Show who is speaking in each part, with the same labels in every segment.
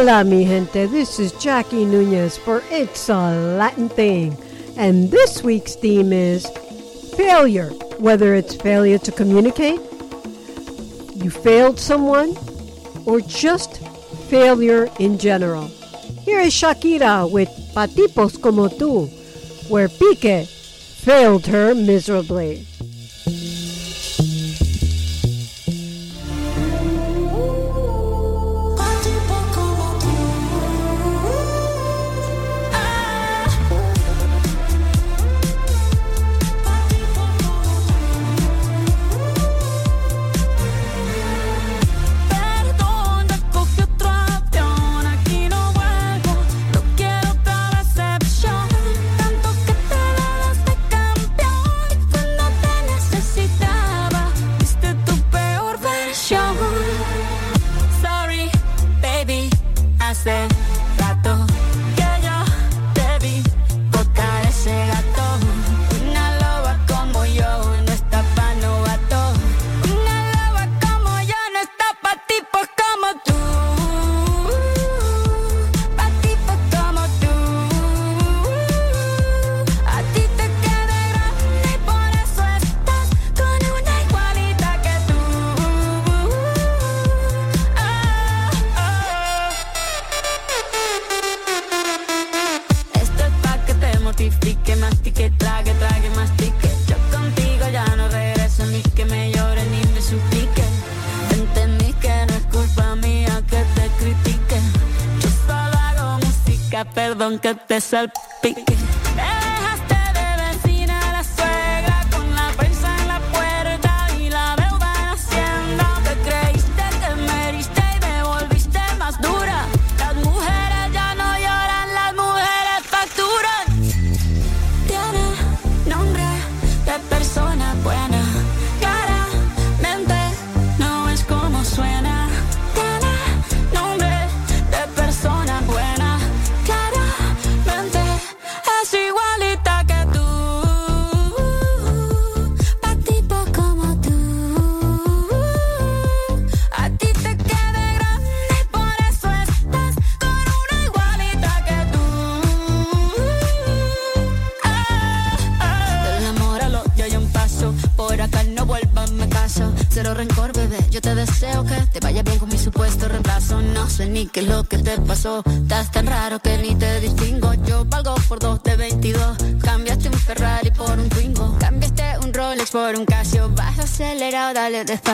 Speaker 1: Hola, mi gente. This is Jackie Nunez for It's a Latin Thing. And this week's theme is failure. Whether it's failure to communicate, you failed someone, or just failure in general. Here is Shakira with Patipos Como Tú, where Piqué failed her miserably.
Speaker 2: Que te salpique.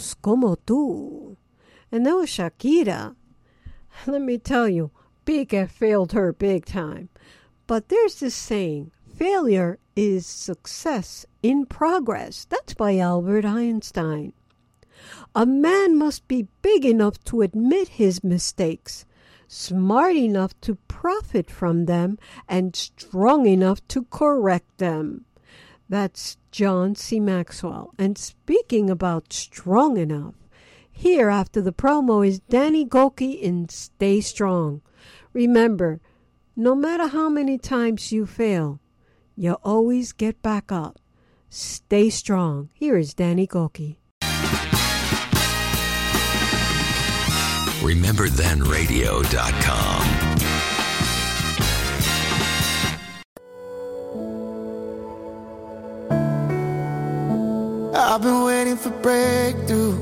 Speaker 1: Tipos como tú. And that was Shakira. Let me tell you, Piqué failed her big time. But there's this saying failure is success in progress. That's by Albert Einstein. A man must be big enough to admit his mistakes, smart enough to profit from them, and strong enough to correct them. That's John C. Maxwell. And speaking about strong enough, here after the promo is Danny Gokey in Stay Strong. Remember, no matter how many times you fail, you always get back up. Stay strong. Here is Danny Gokey.
Speaker 3: RememberThenRadio.com.
Speaker 4: I've been waiting for breakthrough.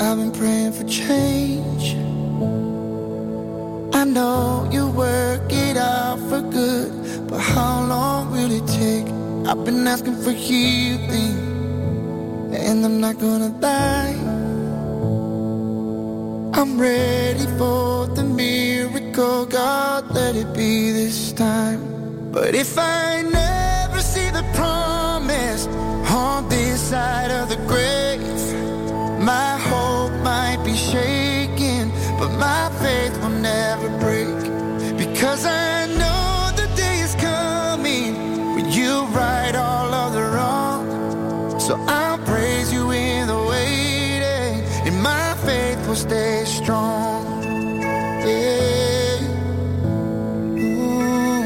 Speaker 4: I've been praying for change. I know you work it out for good, but how long will it take? I've been asking for healing, and I'm not gonna die. I'm ready for the miracle, God, let it be this time. But if I never side of the grave, my hope might be shaken, but my faith will never break. Because I know the day is coming when you right all of the wrong. So I'll praise you in the waiting, and my faith will stay strong. Yeah. Ooh.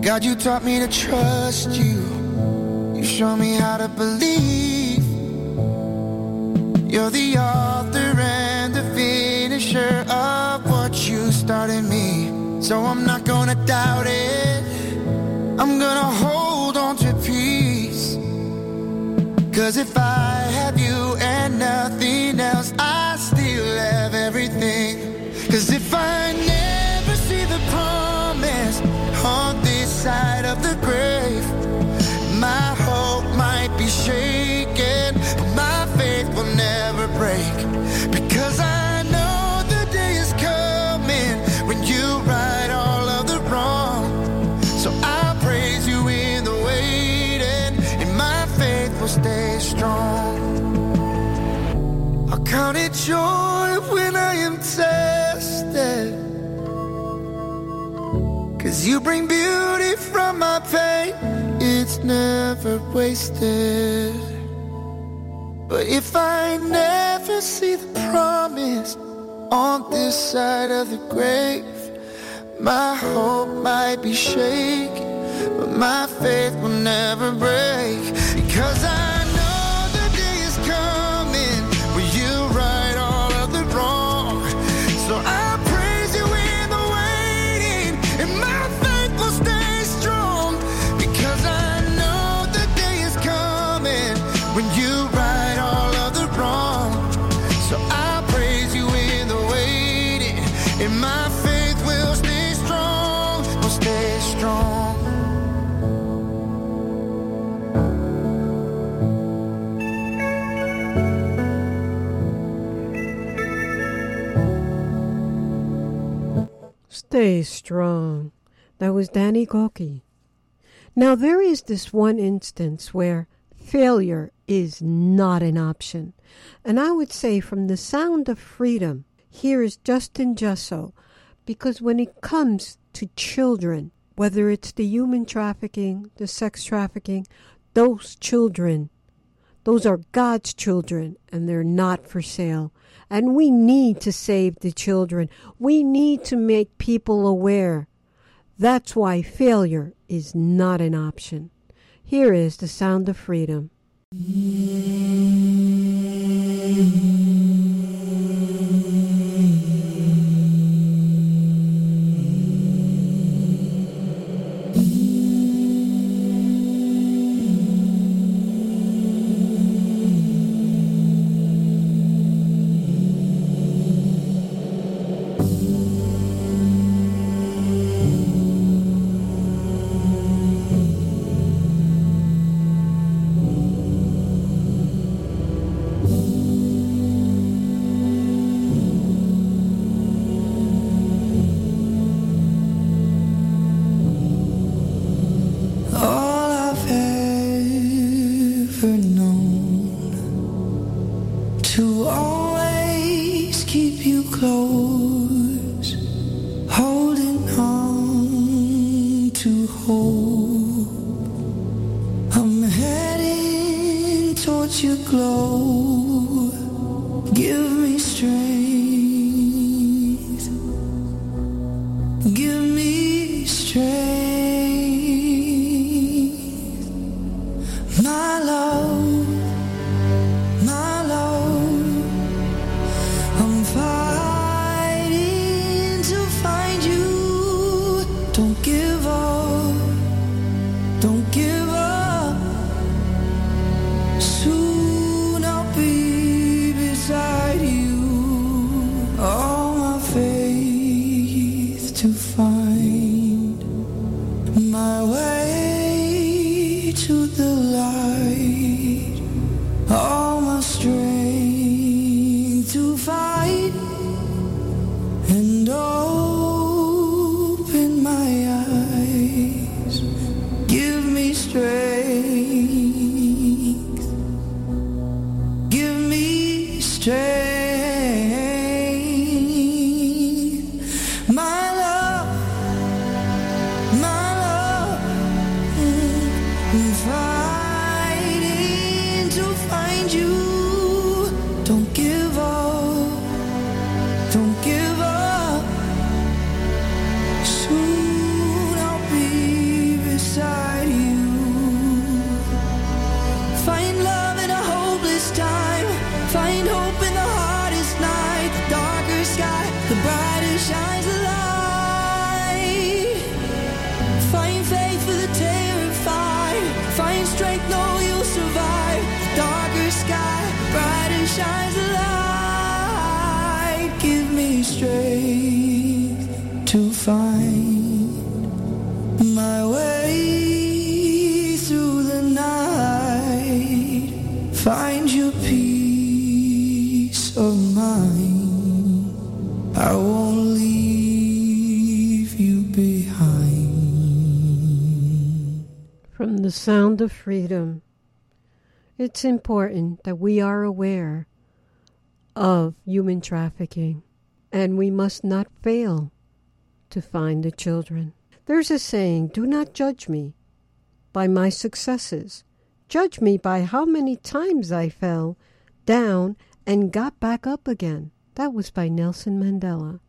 Speaker 4: God, you taught me to trust you. Show me how to believe. You're the author and the finisher of what you started me. So I'm not gonna doubt it. I'm gonna hold on to peace. Cause if I have you and nothing else, I still have everything. Cause if I never see the promise on this side of the grave, count it joy when I am tested. Cause you bring beauty from my pain, it's never wasted. But if I never see the promise on this side of the grave, my hope might be shaken, but my faith will never break. Because I Stay strong.
Speaker 1: That was Danny Gokey. Now, there is this one instance where failure is not an option. And I would say, from the sound of freedom, here is Justin Jesso, because when it comes to children, whether it's the human trafficking, the sex trafficking, those children, those are God's children, and they're not for sale. And we need to save the children. We need to make people aware. That's why failure is not an option. Here is the sound of freedom. Sound of freedom. It's important that we are aware of human trafficking and we must not fail to find the children. There's a saying do not judge me by my successes, judge me by how many times I fell down and got back up again. That was by Nelson Mandela.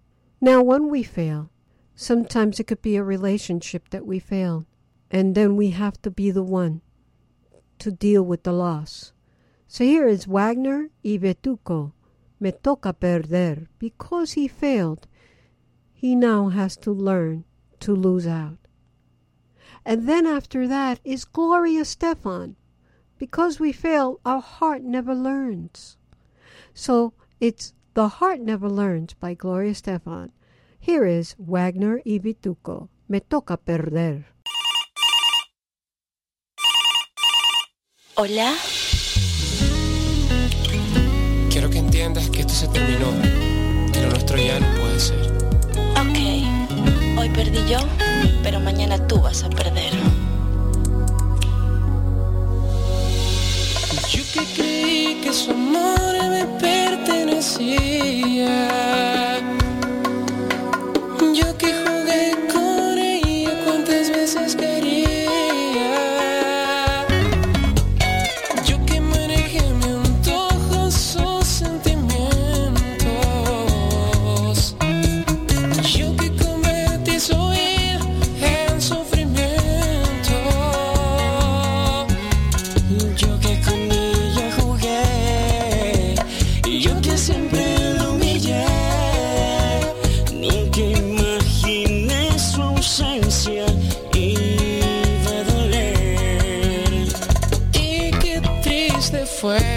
Speaker 1: Now, when we fail, sometimes it could be a relationship that we failed and then we have to be the one to deal with the loss. So here is Wagner y Betuco. Me toca perder. Because he failed, he now has to learn to lose out. And then after that is Gloria Estefan. Because we fail, our heart never learns. So it's The Heart Never Learns by Gloria Estefan. Here is Wagner y. Me toca perder.
Speaker 3: Hola.
Speaker 5: Quiero que entiendas que esto se terminó, que lo nuestro ya no puede ser.
Speaker 3: Ok, hoy perdí yo, pero mañana tú vas a perder.
Speaker 5: Yo que creí que su amor me pertenecía. Me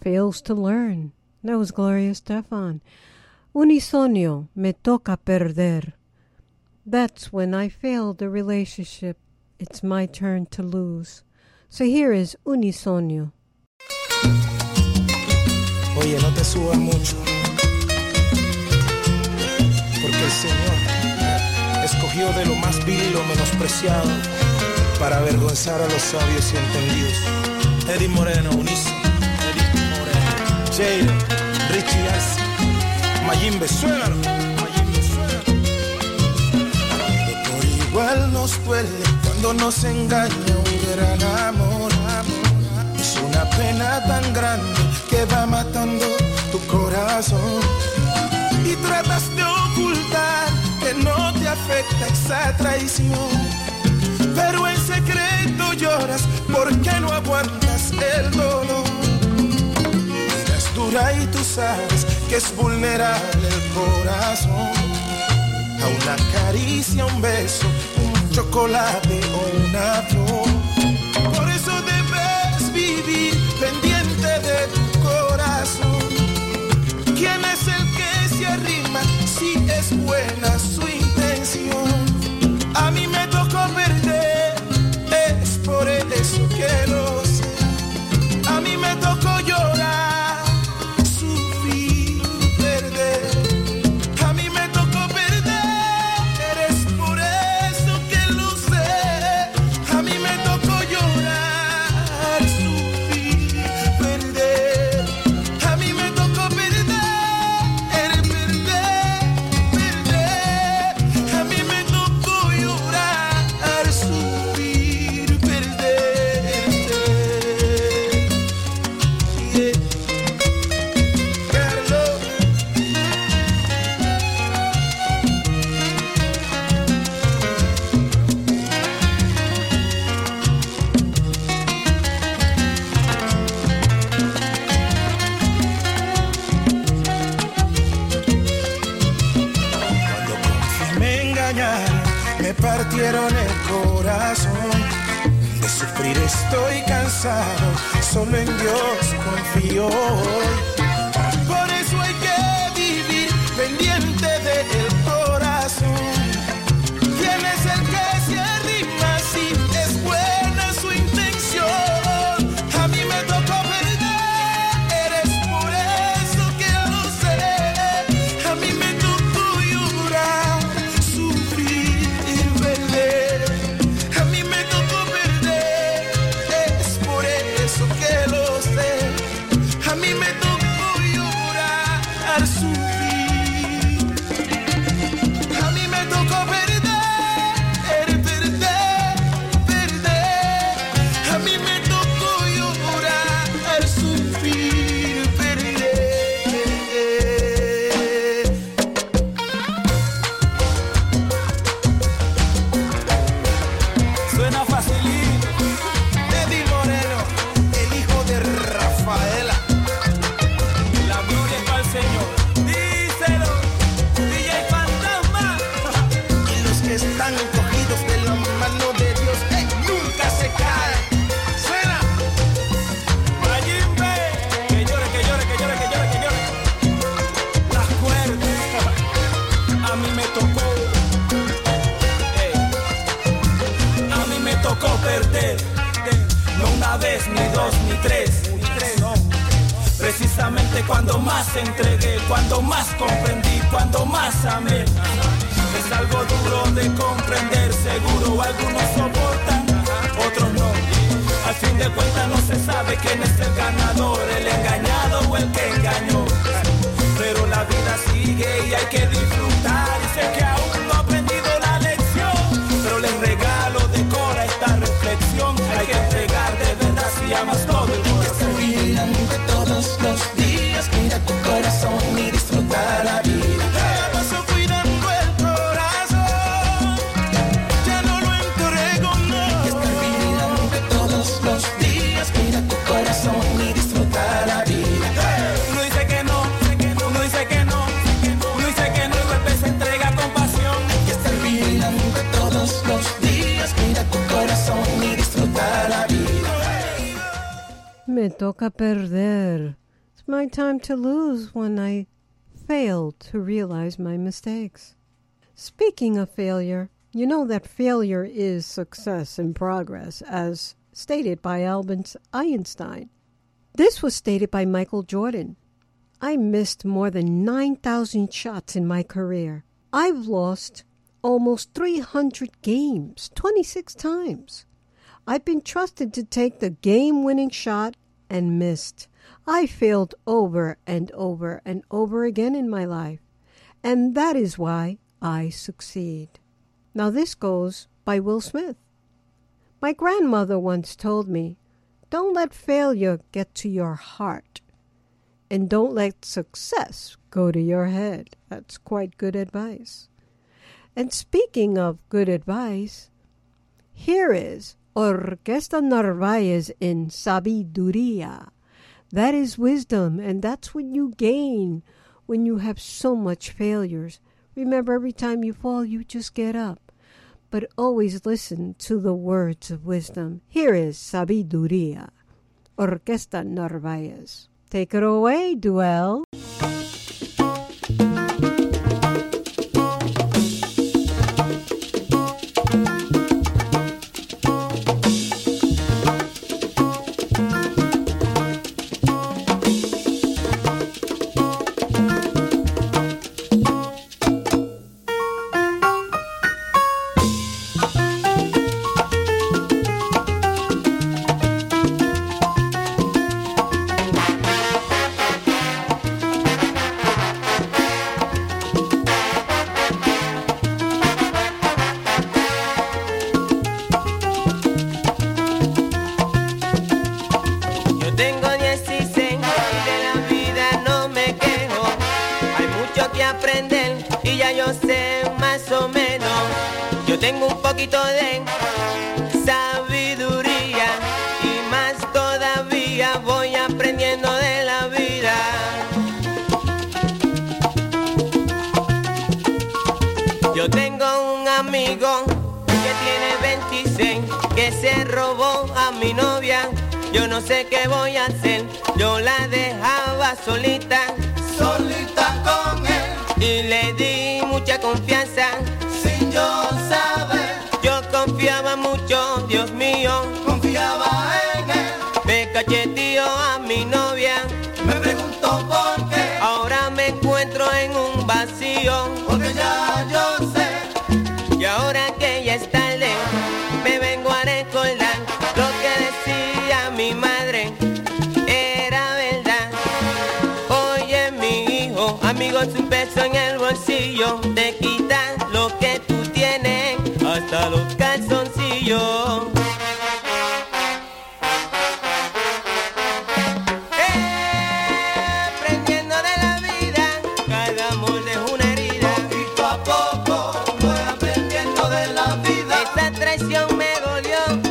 Speaker 1: fails to learn. That was Gloria Stefan. Unisonio, me toca perder. That's when I failed the relationship. It's my turn to lose. So here is Unisonio.
Speaker 6: Oye, no te subas mucho. Porque el Señor escogió de lo más vil y lo menospreciado para avergonzar a los sabios y entendidos. Eddie Moreno, Eddie Jay, Richie Arce, Mayimbe, suénalo. Mayimbe.
Speaker 4: Por igual nos duele cuando nos engaña un gran amor, amor. Es una pena tan grande que va matando tu corazón.
Speaker 6: Y tratas de ocultar que no te afecta esa traición pero en secreto lloras porque no aguantas el dolor y tú sabes que es vulnerable el corazón. A una caricia, un beso, un chocolate o una flor. Por eso debes vivir pendiente de tu corazón. ¿Quién es el que se arrima si es buena su me
Speaker 1: toca perder. It's my time to lose when I fail to realize my mistakes. Speaking of failure, you know that failure is success in progress, as stated by Albert Einstein. This was stated by Michael Jordan. I missed more than 9,000 shots in my career. I've lost almost 300 games, 26 times. I've been trusted to take the game winning shot and missed. I failed over and over and over again in my life, and that is why I succeed. Now, this goes by Will Smith. My grandmother once told me, Don't let failure get to your heart, and don't let success go to your head. That's quite good advice. And speaking of good advice, here is Orquesta Narvaez in Sabiduría. That is wisdom, and that's what you gain when you have so much failures. Remember, every time you fall, you just get up. But always listen to the words of wisdom. Here is Sabiduría, Orquesta Narvaez. Take it away, Duell.
Speaker 7: sé qué
Speaker 8: voy a hacer.
Speaker 1: Yo la dejaba solita me dolió.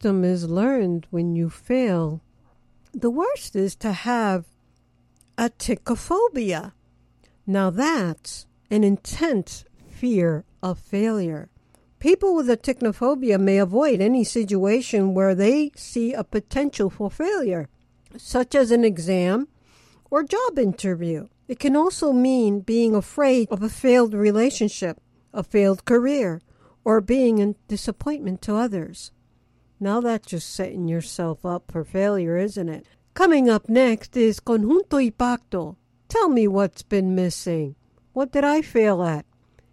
Speaker 1: wisdom is learned when you fail. The worst is to have atychiphobia. Now that's an intense fear of failure. People with atychiphobia may avoid any situation where they see a potential for failure, such as an exam or job interview. It can also mean being afraid of a failed relationship, a failed career, or being a disappointment to others. Now that's just setting yourself up for failure, isn't it? Coming up next is Conjunto Impacto. Tell me what's been missing. What did I fail at?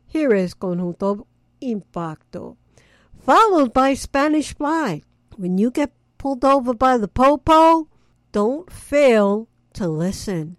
Speaker 1: Here is Conjunto Impacto, followed by Spanish Fly. When you get pulled over by the popo, don't fail to listen.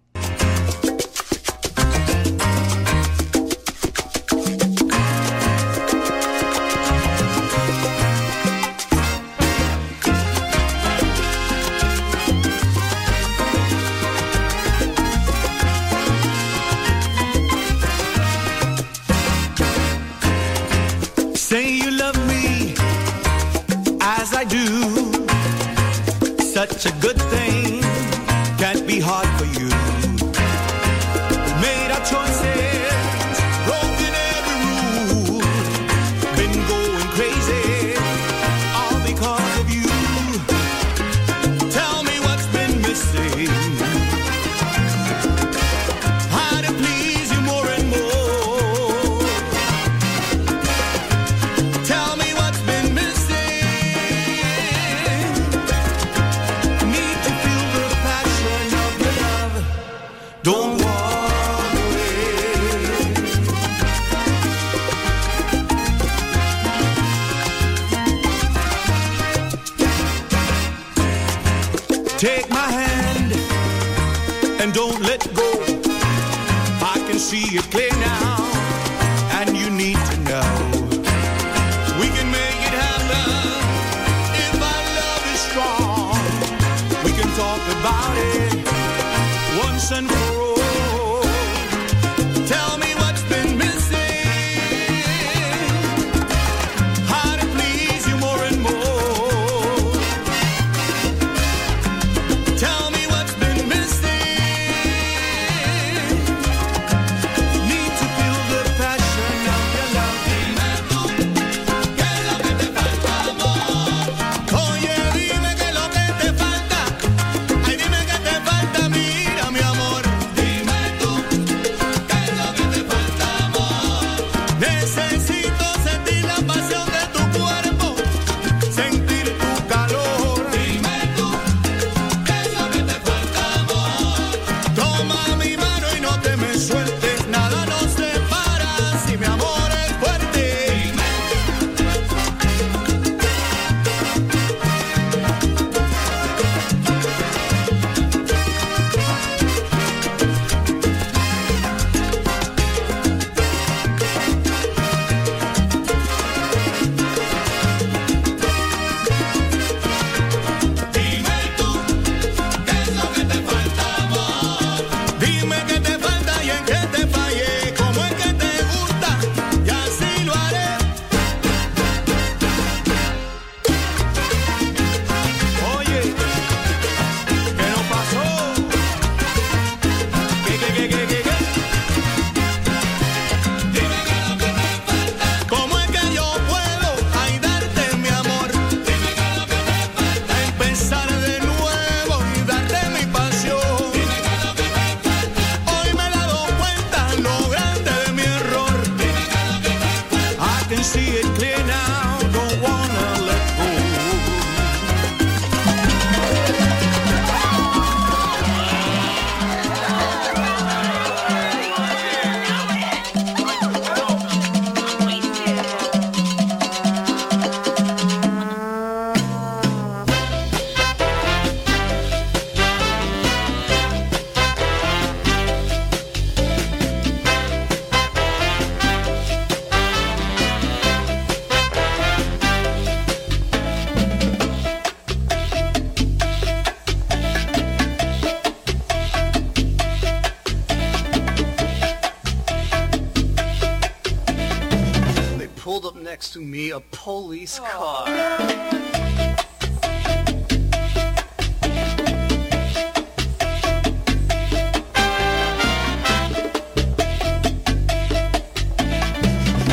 Speaker 8: race car.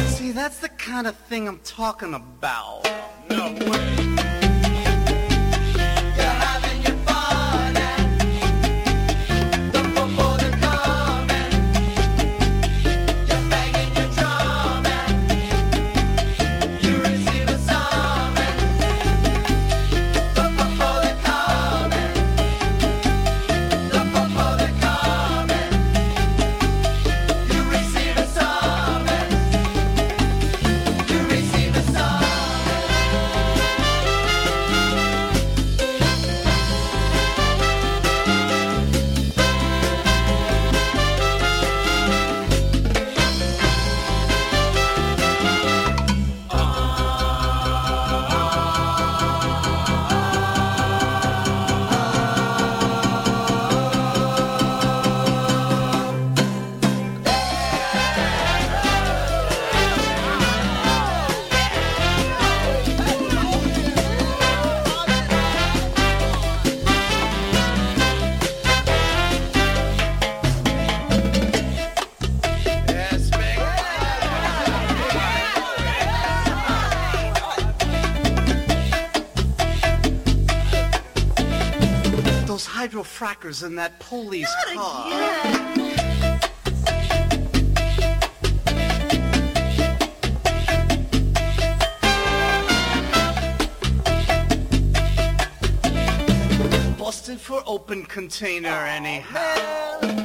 Speaker 8: See, that's the
Speaker 9: kind of thing I'm talking about. No way. Hydrofrackers in that police car. Busted for open container anyhow.
Speaker 1: Spanglish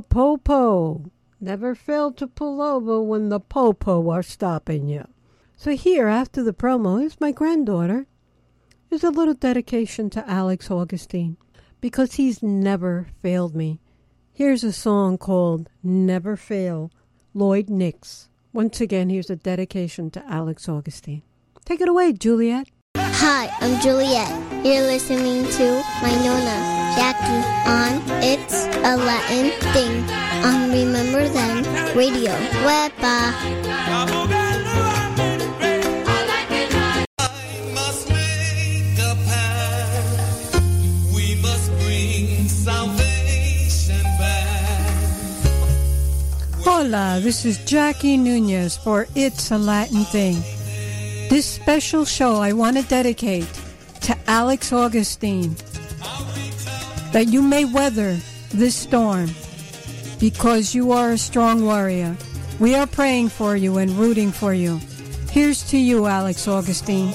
Speaker 1: popo. Never fail to pull over when the popo are stopping you. So here, after the promo, is my granddaughter. Is a little dedication to Alex Augustine because he's never failed me. Here's a song called Never Fail, Lloyd Nix. Once again, here's a dedication to Alex Augustine. Take it away, Juliet.
Speaker 10: Hi, I'm Juliet. You're listening to my Nona, Jackie, on It's a Latin Thing on Remember Then Radio. Wepa.
Speaker 8: must make a path. We must bring salvation back.
Speaker 1: Hola, this is Jackie Nunez for It's a Latin Thing. This special show I want to dedicate to Alex Augustine that you may weather this storm because you are a strong warrior. We are praying for you and rooting for you. Here's to you, Alex Augustine.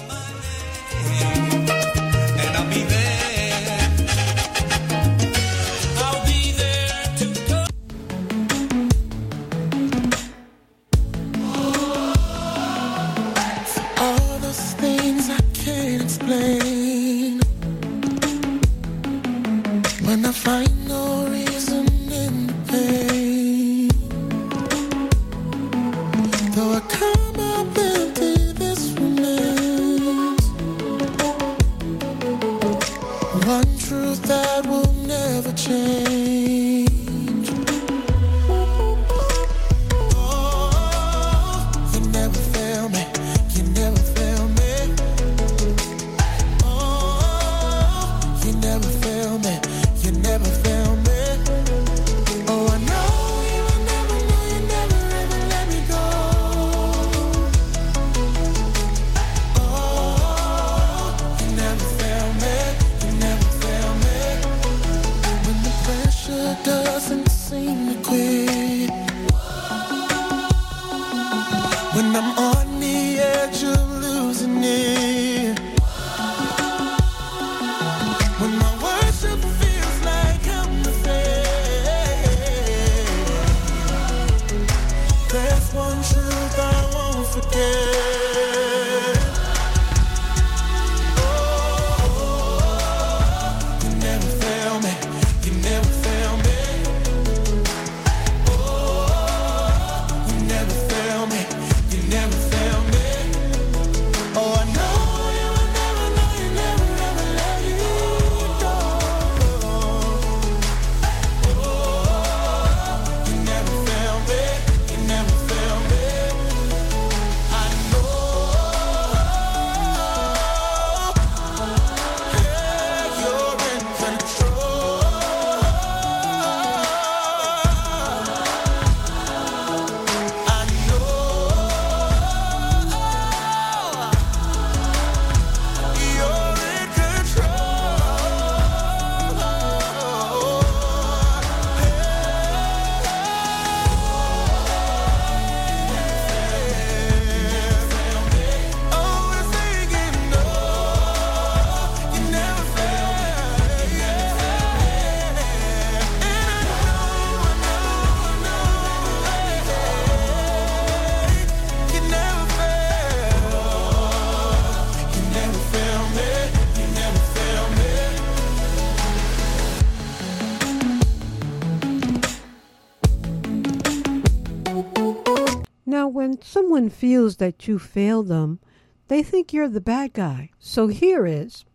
Speaker 8: someone feels that you failed them, they think you're the bad guy. So here is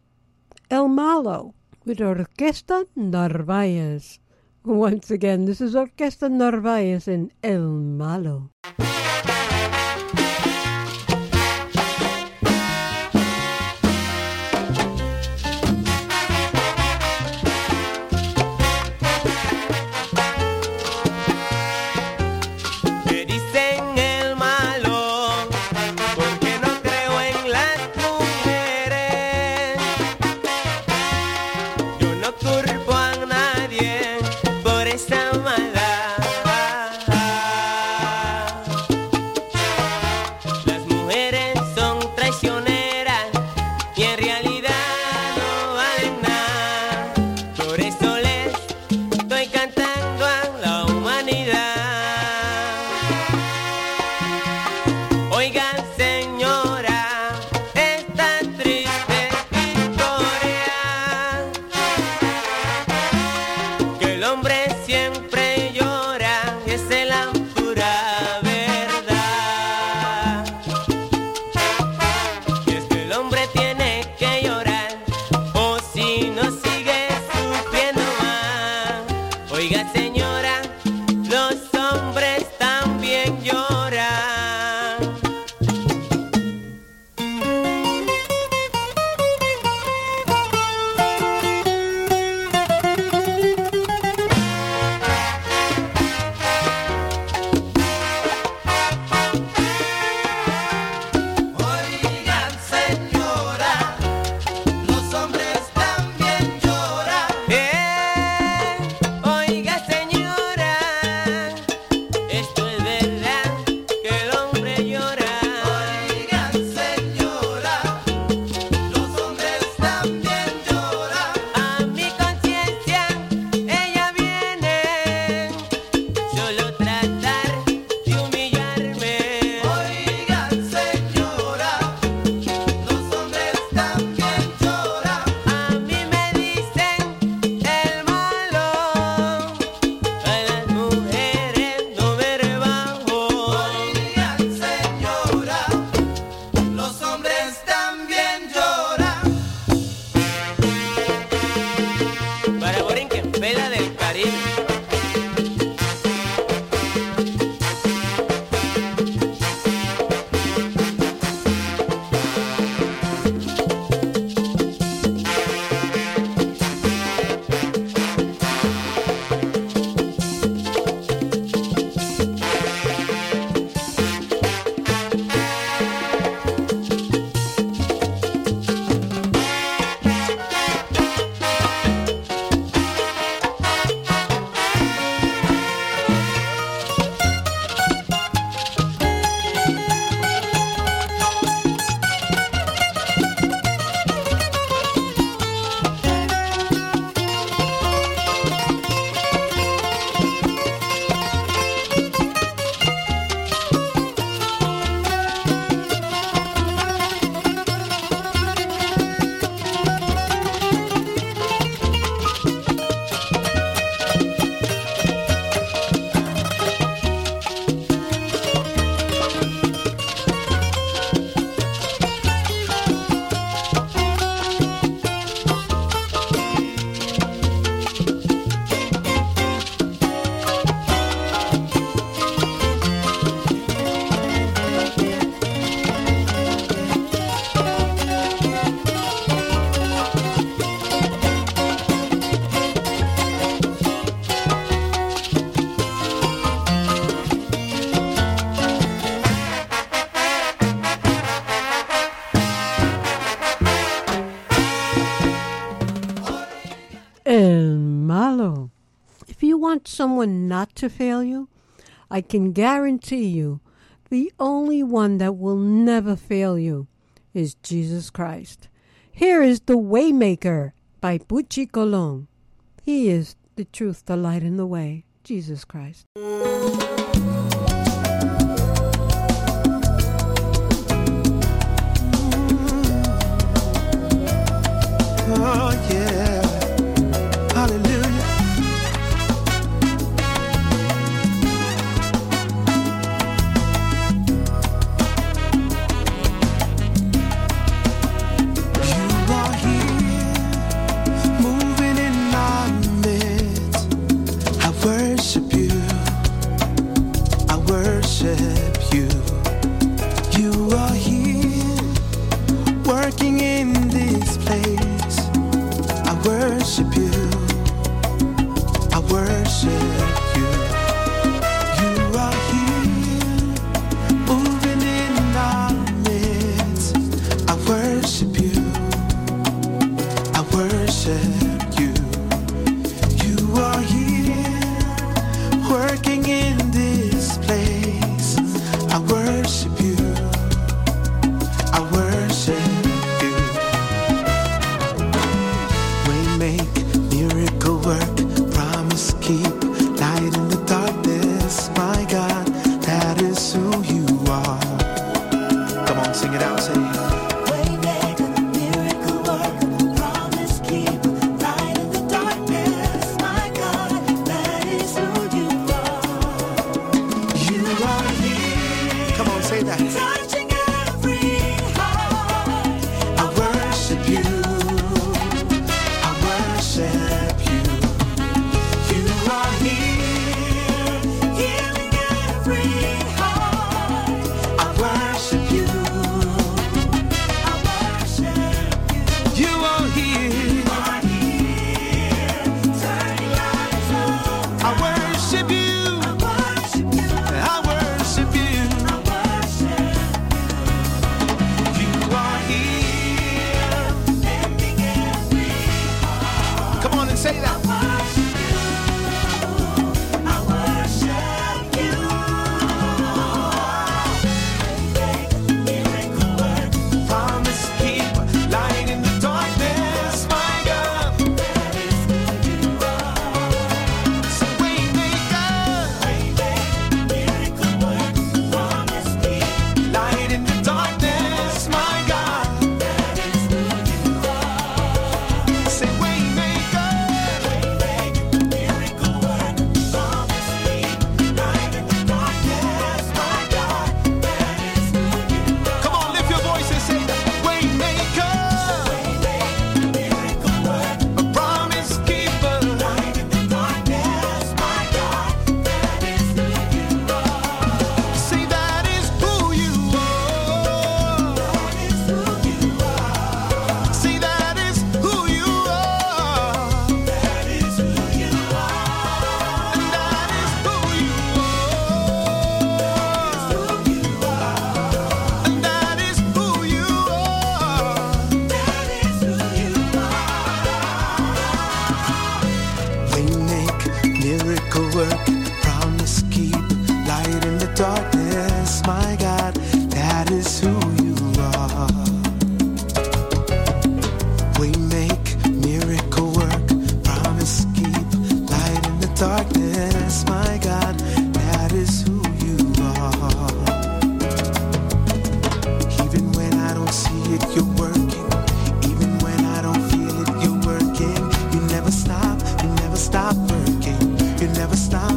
Speaker 8: El Malo with Orquesta Narvaez. Once again, this is Orquesta Narvaez in El Malo.
Speaker 1: someone not to fail you, I can guarantee you the only one that will never fail you is Jesus Christ. Here is The Waymaker by Pucci Colon. He is the truth, the light, and the way, Jesus Christ.
Speaker 11: Oh, yeah. never stop working. You never stop.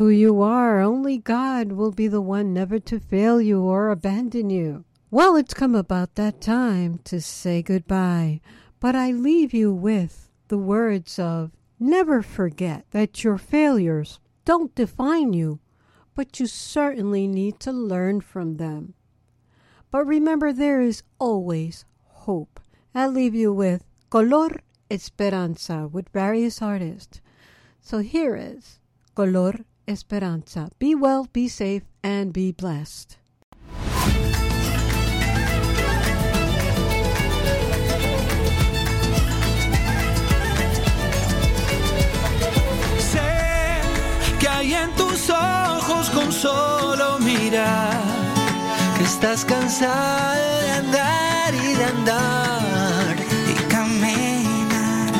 Speaker 1: Who you are. Only God will be the one never to fail you or abandon you. Well, it's come about that time to say goodbye, but I leave you with the words of Never forget that your failures don't define you, but you certainly need to learn from them. But remember, there is always hope. I leave you with Color Esperanza with various artists. So here is Color Esperanza. Be well, be safe, and be blessed.
Speaker 6: Sé que hay en tus ojos con solo mirar que estás cansada de andar y de andar y caminar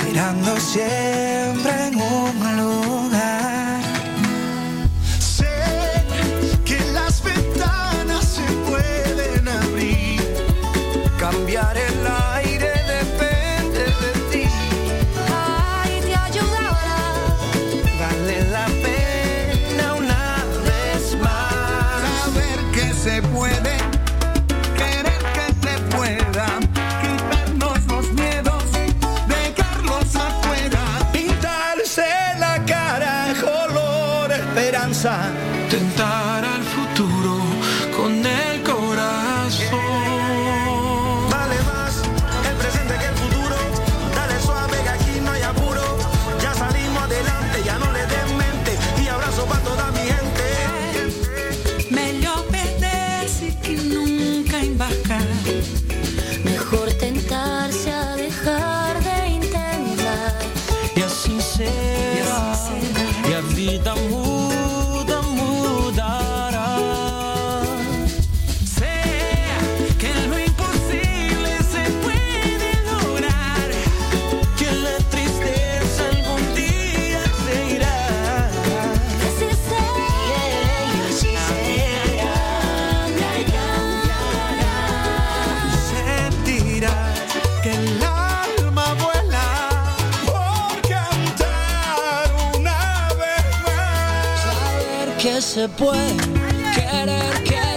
Speaker 6: girando siempre
Speaker 12: se puede, querer que